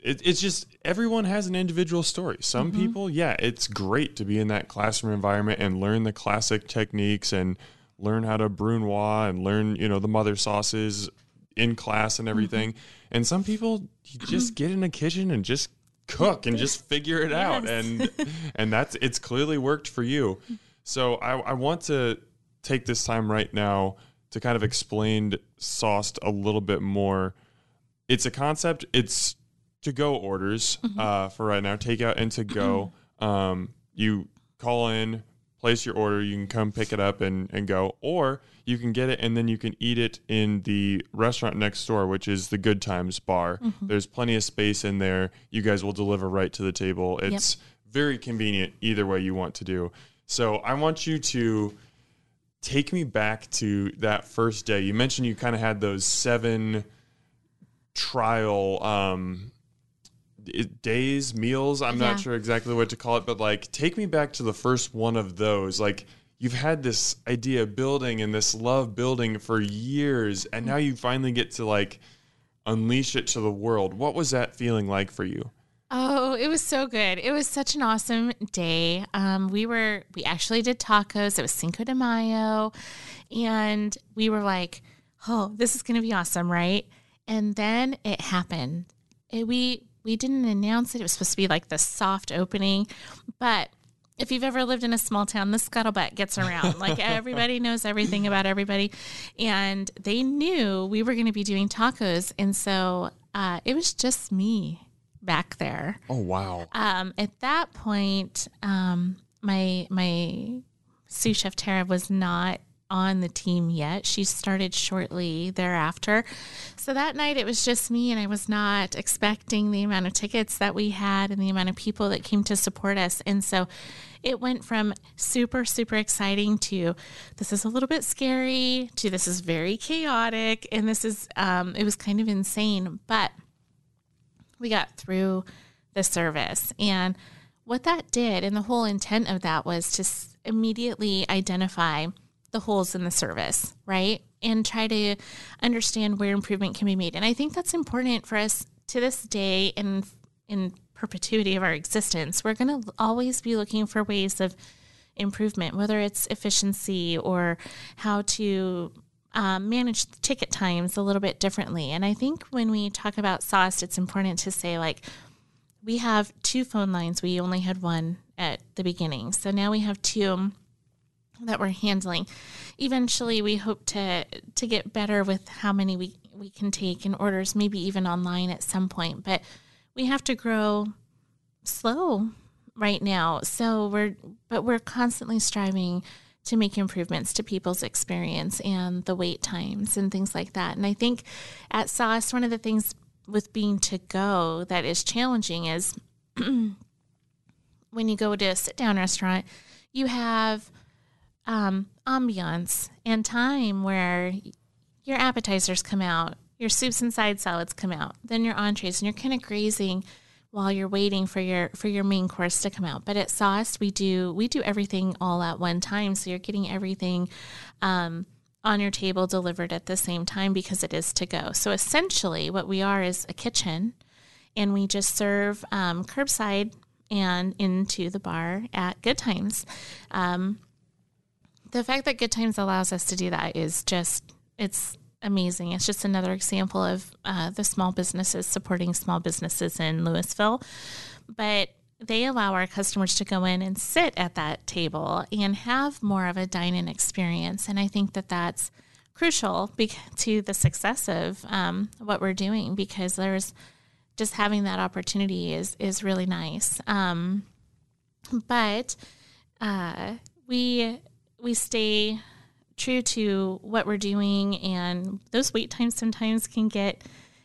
it, it's just everyone has an individual story. Some Mm-hmm. people, yeah, it's great to be in that classroom environment and learn the classic techniques and learn how to brunoise and learn you know the mother sauces in class and everything. Mm-hmm. And some people you <clears throat> just get in a kitchen and just cook and just <laughs> figure it out and <laughs> and that's it's clearly worked for you. So I, I want to take this time right now to kind of explain sauced a little bit more. It's a concept. It's to go orders uh, for right now, takeout and to go. Um, you call in, place your order. You can come pick it up and, and go, or you can get it and then you can eat it in the restaurant next door, which is the Good Times Bar. There's plenty of space in there. You guys will deliver right to the table. It's very convenient either way you want to do. So I want you to take me back to that first day. You mentioned you kind of had those seven trial um days, meals. I'm Yeah. not sure exactly what to call it, but like take me back to the first one of those. Like you've had this idea building and this love building for years and now you finally get to like unleash it to the world. What was that feeling like for you? Oh, it was so good. It was such an awesome day. Um, we were we actually did tacos. It was Cinco de Mayo, and we were like, "Oh, this is going to be awesome, right?" And then it happened. It, we we didn't announce it. It was supposed to be like the soft opening, but if you've ever lived in a small town, the scuttlebutt gets around. <laughs> Like everybody knows everything about everybody, and they knew we were going to be doing tacos, and so uh, it was just me back there. Oh wow. Um, at that point, um, my my sous chef Tara was not on the team yet. She started shortly thereafter. So that night it was just me, and I was not expecting the amount of tickets that we had and the amount of people that came to support us. And so it went from super, super exciting to this is a little bit scary to this is very chaotic. And this is, um, it was kind of insane. But we got through the service. And what that did, and the whole intent of that was to immediately identify the holes in the service, right? And try to understand where improvement can be made. And I think that's important for us to this day and in perpetuity of our existence. We're going to always be looking for ways of improvement, whether it's efficiency or how to um, manage the ticket times a little bit differently. And I think when we talk about sauce, it's important to say, like, we have two phone lines. We only had one at the beginning. So now we have two that we're handling. Eventually, we hope to to get better with how many we, we can take in orders, maybe even online at some point. But we have to grow slow right now. So we're but we're constantly striving to make improvements to people's experience and the wait times and things like that. And I think at Sauce, one of the things with being to go that is challenging is <clears throat> when you go to a sit down restaurant, you have um, ambiance and time where your appetizers come out, your soups and side salads come out, then your entrees, and you're kind of grazing while you're waiting for your for your main course to come out. But at Sauce, we do we do everything all at one time, so you're getting everything um, on your table delivered at the same time because it is to go. So essentially, what we are is a kitchen, and we just serve um, curbside and into the bar at Good Times. Um, the fact that Good Times allows us to do that is just it's amazing. It's just another example of uh, the small businesses supporting small businesses in Louisville, but they allow our customers to go in and sit at that table and have more of a dine-in experience, and I think that that's crucial bec- to the success of um, what we're doing because there's just having that opportunity is is really nice. Um, but uh, we we stay true to what we're doing, and those wait times sometimes can get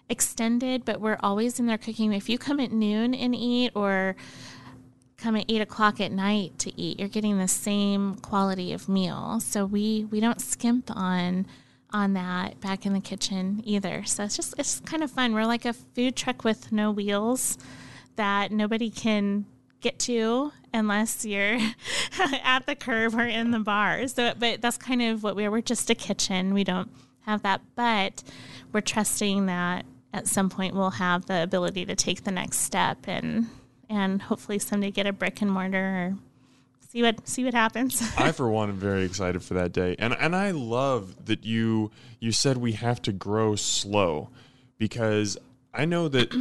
extended. But we're always in there cooking. If you come at noon and eat, or come at eight o'clock at night to eat, you're getting the same quality of meal. So we we don't skimp on on that back in the kitchen either. So it's just it's kind of fun. We're like a food truck with no wheels that nobody can get to unless <laughs> you're at the curb or in the bar. So but that's kind of what we're we're just a kitchen. We don't have that, but we're trusting that at some point we'll have the ability to take the next step and and hopefully someday get a brick and mortar or see what see what happens. <laughs> I for one am very excited for that day. And and I love that you you said we have to grow slow because I know that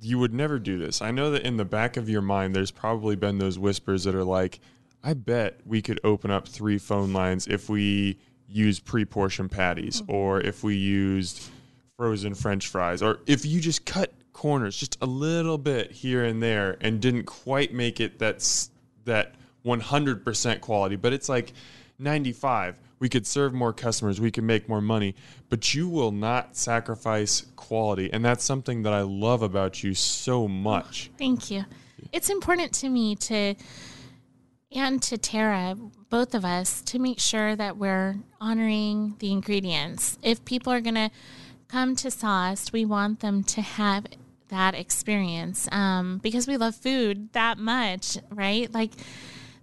you would never do this. I know that in the back of your mind there's probably been those whispers that are like I bet we could open up three phone lines if we use pre-portioned patties hmm. or if we used frozen french fries or if you just cut corners just a little bit here and there and didn't quite make it that's that 100% quality but it's like 95 we could serve more customers we could make more money but you will not sacrifice quality and that's something that i love about you so much Thank you. It's important to me to and to Tara, both of us, to make sure that we're honoring the ingredients. If people are going to come to Sauce, we want them to have that experience um, because we love food that much, right? Like,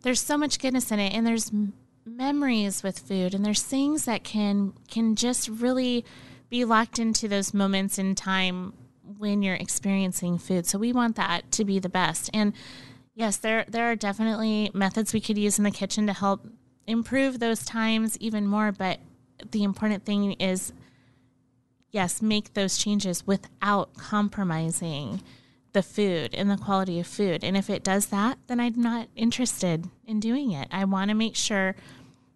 there's so much goodness in it, and there's memories with food, and there's things that can can just really be locked into those moments in time when you're experiencing food. So we want that to be the best. And yes, there there are definitely methods we could use in the kitchen to help improve those times even more, but the important thing is yes, make those changes without compromising the food and the quality of food. And if it does that, then I'm not interested in doing it. I want to make sure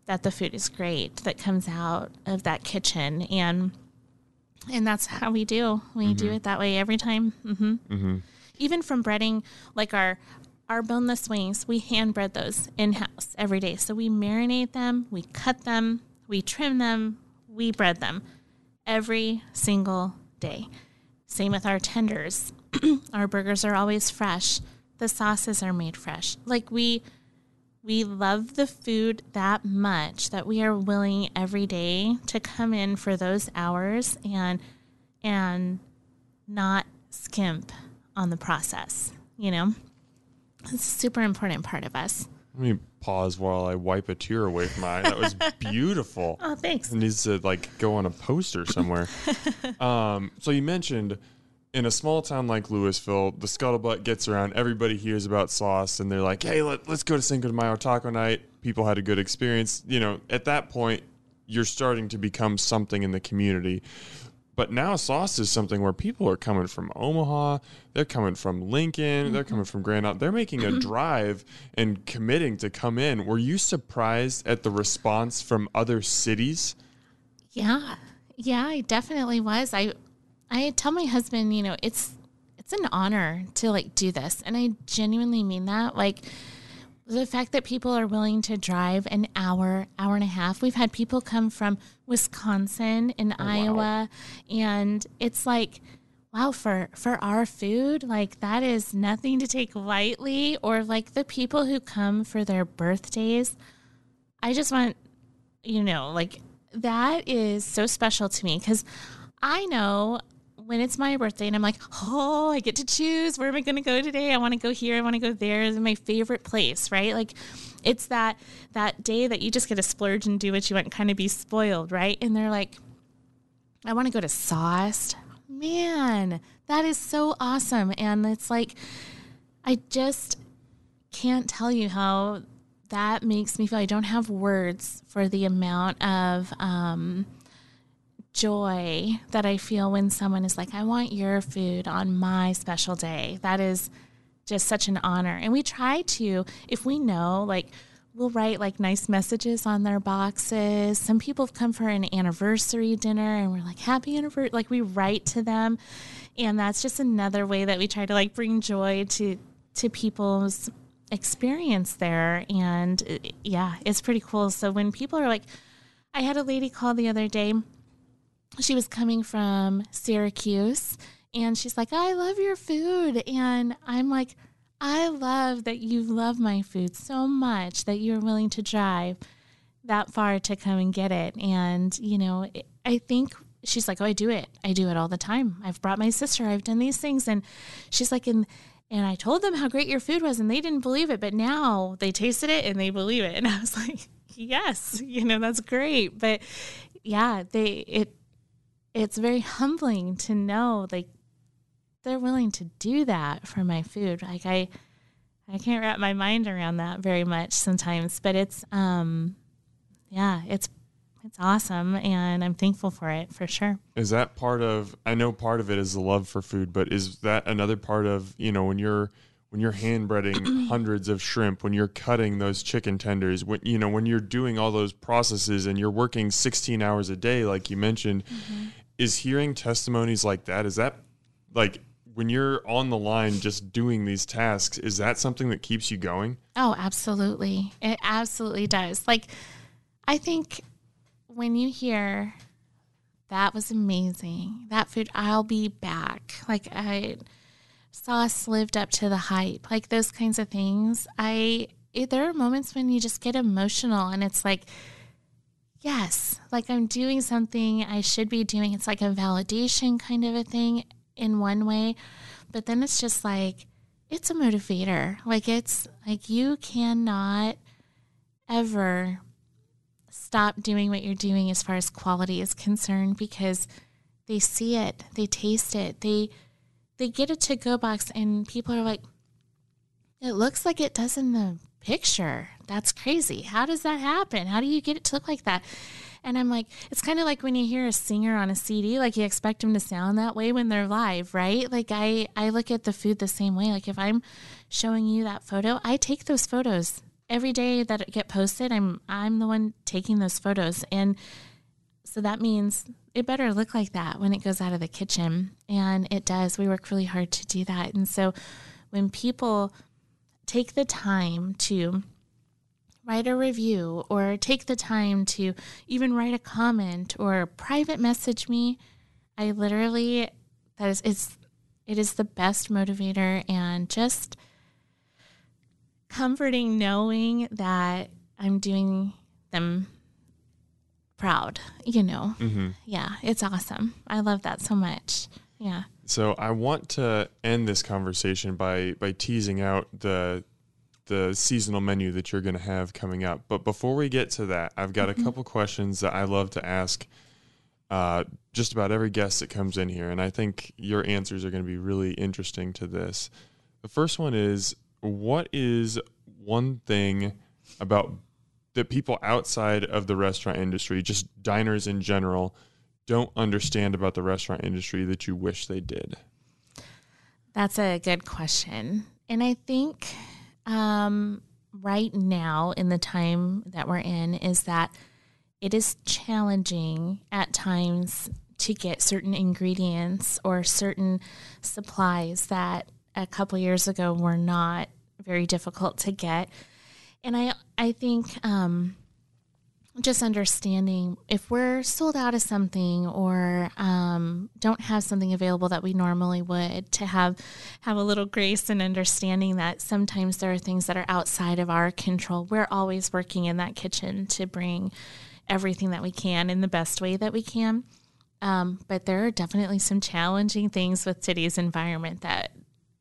that the food is great that comes out of that kitchen and and that's how we do. We do it that way every time. hmm Even from breading, like our our boneless wings, we hand bread those in house every day. So we marinate them, we cut them, we trim them, we bread them every single day. Same with our tenders. <clears throat> our burgers are always fresh. The sauces are made fresh. Like we we love the food that much that we are willing every day to come in for those hours and and not skimp on the process, you know? It's a super important part of us. let me pause while i wipe a tear away from my eye that was <laughs> beautiful Oh, thanks. It needs to like go on a poster somewhere. <laughs> um, so you mentioned in a small town like Louisville, the scuttlebutt gets around. Everybody hears about sauce, and they're like, "Hey, let, let's go to Cinco de Mayo Taco Night." People had a good experience. You know, at that point, you're starting to become something in the community. But now sauce is something where people are coming from Omaha, they're coming from Lincoln, they're mm-hmm. coming from Grand Island. They're making a mm-hmm. drive and committing to come in. Were you surprised at the response from other cities? Yeah. Yeah, I definitely was. I I tell my husband, you know, it's it's an honor to like do this. And I genuinely mean that. Like the fact that people are willing to drive an hour, hour and a half. We've had people come from Wisconsin and oh, Iowa and it's like wow for for our food like that is nothing to take lightly or like the people who come for their birthdays i just want you know like that is so special to me because i know when it's my birthday and i'm like oh i get to choose where am i going to go today i want to go here i want to go there it's my favorite place right like it's that that day that you just get to splurge and do what you want kind of be spoiled right and they're like I want to go to Sauced. Man, that is so awesome. And it's like, I just can't tell you how that makes me feel. I don't have words for the amount of um, joy that I feel when someone is like, I want your food on my special day. That is just such an honor. And we try to, if we know, like, we'll write like nice messages on their boxes. Some people have come for an anniversary dinner and we're like, happy anniversary. Like, we write to them. And that's just another way that we try to like bring joy to, to people's experience there. And uh, yeah, it's pretty cool. So when people are like, I had a lady call the other day she was coming from Syracuse and she's like, I love your food. And I'm like, I love that you love my food so much that you're willing to drive that far to come and get it. And, you know, I think she's like, Oh, I do it. I do it all the time. I've brought my sister, I've done these things. And she's like, and, and I told them how great your food was, and they didn't believe it, but now they tasted it and they believe it. <laughs> And I was like, Yes, you know, that's great. But yeah, they, it, it's very humbling to know like they're willing to do that for my food. Like I I can't wrap my mind around that very much sometimes, but it's um yeah, it's it's awesome and I'm thankful for it for sure. Is that part of I know part of it is the love for food, but is that another part of, you know, when you're when you're hand breading <clears throat> hundreds of shrimp, when you're cutting those chicken tenders, when you know, when you're doing all those processes and you're working 16 hours a day like you mentioned, mm-hmm is hearing testimonies like that is that like when you're on the line just doing these tasks is that something that keeps you going? Oh absolutely. It absolutely does. Like i think when you hear that was amazing. That food i'll be back. Like i sauce lived up to the hype. Like those kinds of things. I there are moments when you just get emotional and it's like yes, like I'm doing something I should be doing. It's like a validation kind of a thing in one way, but then it's just like, it's a motivator. Like, it's like you cannot ever stop doing what you're doing as far as quality is concerned because they see it, they taste it, they they get a to go box and people are like, it looks like it does in the picture. That's crazy. How does that happen? How do you get it to look like that? And I'm like, it's kind of like when you hear a singer on a CD, like you expect them to sound that way when they're live, right? Like I, I look at the food the same way. Like if I'm showing you that photo, I take those photos every day that get posted. I'm, I'm the one taking those photos. And so that means it better look like that when it goes out of the kitchen. And it does. We work really hard to do that. And so when people take the time to write a review or take the time to even write a comment or private message me. I literally that is it's it is the best motivator and just comforting knowing that i'm doing them proud you know? Mm-hmm. yeah it's awesome. I love that so much. Yeah so I want to end this conversation by by teasing out the the seasonal menu that you're going to have coming up. But before we get to that, I've got mm-hmm. a couple questions that I love to ask uh, just about every guest that comes in here, and I think your answers are going to be really interesting to this. The first one is, what is one thing about that people outside of the restaurant industry, just diners in general, don't understand about the restaurant industry that you wish they did? That's a good question. And I think um, right now, in the time that we're in, is that it is challenging at times to get certain ingredients or certain supplies that a couple years ago were not very difficult to get. And I, I think, um, just understanding if we're sold out of something or um, don't have something available that we normally would to have have a little grace and understanding that sometimes there are things that are outside of our control. We're always working in that kitchen to bring everything that we can in the best way that we can. Um, but there are definitely some challenging things with today's environment that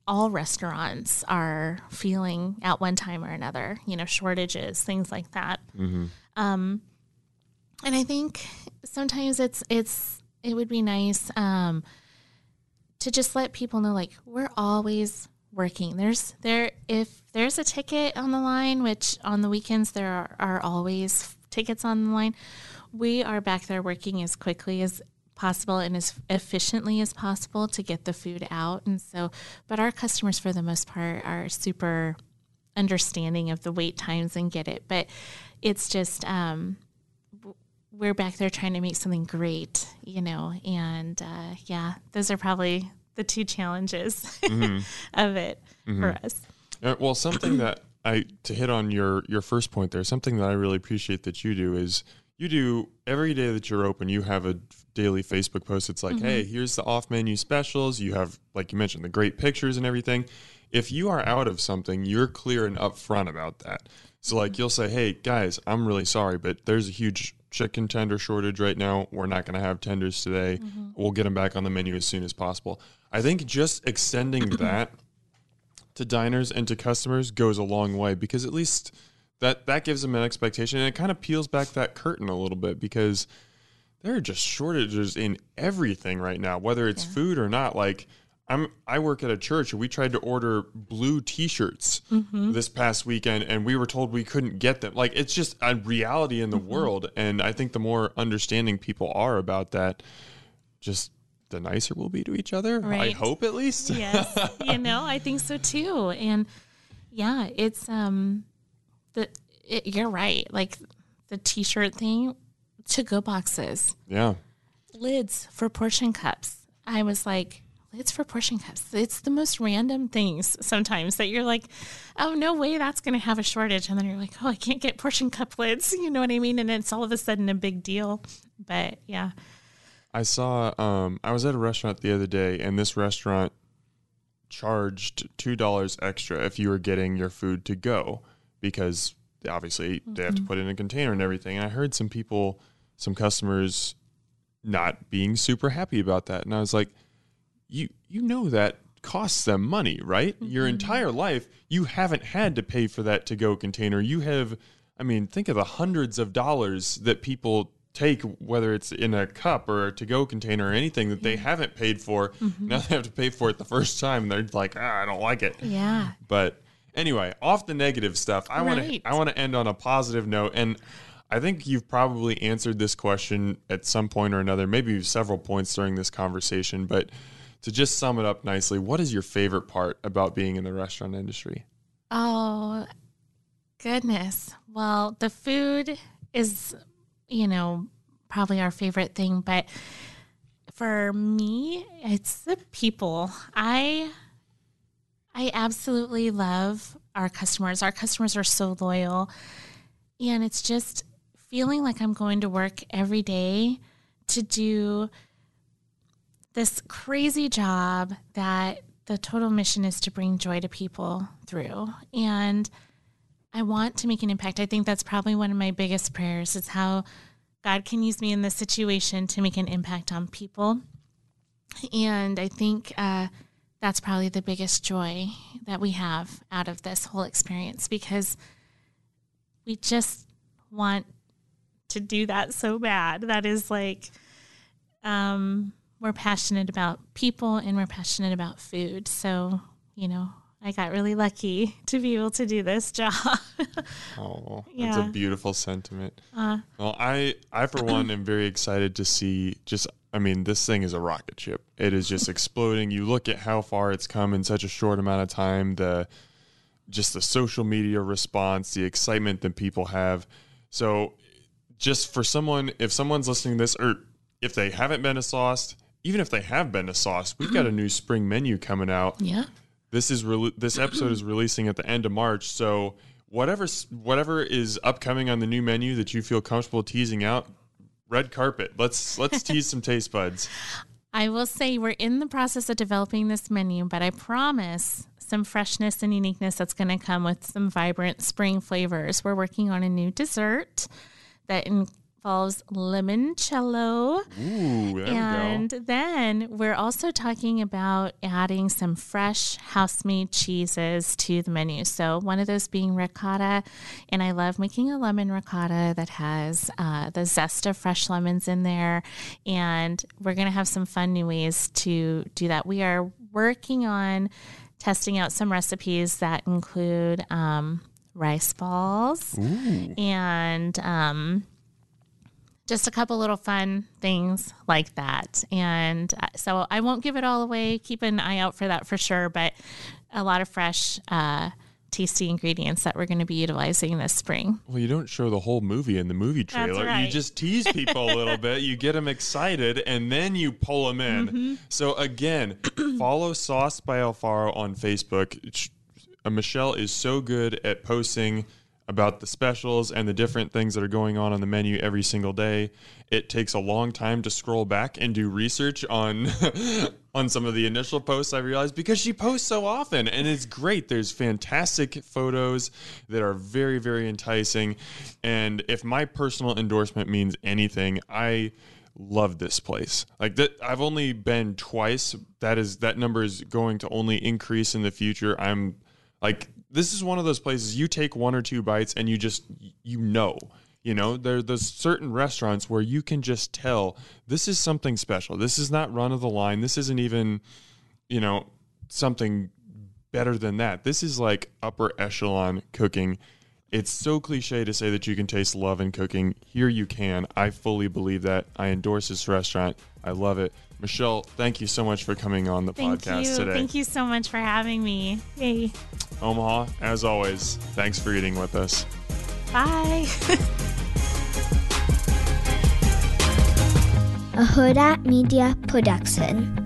all restaurants are feeling at one time or another you know shortages things like that. Mm-hmm. Um, and I think sometimes it's it's it would be nice um, to just let people know like we're always working. There's there if there's a ticket on the line, which on the weekends there are, are always tickets on the line. We are back there working as quickly as possible and as efficiently as possible to get the food out. And so, but our customers for the most part are super understanding of the wait times and get it. But it's just um, we're back there trying to make something great, you know, and uh, yeah, those are probably the two challenges mm-hmm. <laughs> of it mm-hmm. for us. Uh, well, something that I to hit on your your first point there, something that I really appreciate that you do is you do every day that you're open, you have a daily Facebook post. It's like, mm-hmm. hey, here's the off menu specials. You have, like you mentioned, the great pictures and everything. if you are out of something, you're clear and upfront about that. So like mm-hmm. you'll say, "Hey guys, I'm really sorry, but there's a huge chicken tender shortage right now. We're not going to have tenders today. Mm-hmm. We'll get them back on the menu as soon as possible." I think just extending <clears throat> that to diners and to customers goes a long way because at least that that gives them an expectation and it kind of peels back that curtain a little bit because there are just shortages in everything right now whether it's food or not like I'm I work at a church and we tried to order blue t-shirts this past weekend and we were told we couldn't get them. Like it's just a reality in the world. And I think the more understanding people are about that just the nicer we'll be to each other. I hope at least. Yes. <laughs> You know i think so too. And yeah it's um the it, you're right. Like the t-shirt thing to go boxes. Yeah. Lids for portion cups. I was like lids for portion cups it's the most random things sometimes that you're like oh no way that's going to have a shortage. And then you're like oh i can't get portion cup lids you know what i mean? And it's all of a sudden a big deal. But yeah. I saw um I was at a restaurant the other day and this restaurant charged two dollars extra if you were getting your food to go because obviously they have to put it in a container and everything. And I heard some people, some customers not being super happy about that. And I was like, you you know that costs them money, right? Your entire life you haven't had to pay for that to go container. You have I mean, think of the hundreds of dollars that people take whether it's in a cup or a to go container or anything that they haven't paid for. Now they have to pay for it the first time and they're like, ah, I don't like it. yeah But anyway, off the negative stuff, I want to I want to end on a positive note and I think you've probably answered this question at some point or another, maybe several points during this conversation, but to just sum it up nicely, what is your favorite part about being in the restaurant industry? Oh, goodness. Well, the food is, you know, probably our favorite thing, but for me, it's the people. I I absolutely love our customers. Our customers are so loyal. And it's just feeling like I'm going to work every day to do this crazy job that the total mission is to bring joy to people through. And I want to make an impact. I think that's probably one of my biggest prayers is how God can use me in this situation to make an impact on people. And I think uh, that's probably the biggest joy that we have out of this whole experience because we just want to do that so bad. That is like, um, we're passionate about people and we're passionate about food. So, you know, I got really lucky to be able to do this <laughs> job. Oh, that's a beautiful sentiment. Uh, Well, I, I for one am very excited to see just. I mean, this thing is a rocket ship. It is just <laughs> exploding. You look at how far it's come in such a short amount of time. The just the social media response, the excitement that people have. So, just for someone, if someone's listening to this, or if they haven't been to Sauced, even if they have been to Sauce, we've got a new <clears throat> spring menu coming out yeah. this is re- this episode is releasing at the end of March. So whatever whatever is upcoming on the new menu that you feel comfortable teasing out, red carpet. Let's let's <laughs> tease some taste buds. I will say we're in the process of developing this menu, but I promise some freshness and uniqueness that's going to come with some vibrant spring flavors. We're working on a new dessert that involves limoncello. Ooh, And we then we're also talking about adding some fresh house made cheeses to the menu. So, one of those being ricotta. And I love making a lemon ricotta that has uh, the zest of fresh lemons in there. And we're going to have some fun new ways to do that. We are working on testing out some recipes that include um, rice balls and. Um, just a couple little fun things like that. And uh, so I won't give it all away. Keep an eye out for that for sure. But a lot of fresh, uh, tasty ingredients that we're going to be utilizing this spring. Well, you don't show the whole movie in the movie trailer. You just tease people a little <laughs> bit. You get them excited, and then you pull them in. Mm-hmm. So again, <clears throat> follow Sauced by Alfaro on Facebook. Uh, Michelle is so good at posting about the specials and the different things that are going on on the menu every single day. It takes a long time to scroll back and do research on <laughs> on some of the initial posts I realized because she posts so often and it's great. There's fantastic photos that are very very enticing and if my personal endorsement means anything, I love this place. Like that I've only been twice. That is that number is going to only increase in the future. I'm like this is one of those places you take one or two bites and you just you know you know there, there's certain restaurants where you can just tell this is something special. This is not run of the line. This isn't even you know something better than that. This is like upper echelon cooking. It's so cliche to say that you can taste love in cooking. Here you can. I fully believe that. I endorse this restaurant. I love it michelle thank you so much for coming on the Thank podcast you. today Thank you so much for having me. Yay. Omaha, as always, thanks for eating with us. Bye. <laughs> a Huda Media Production.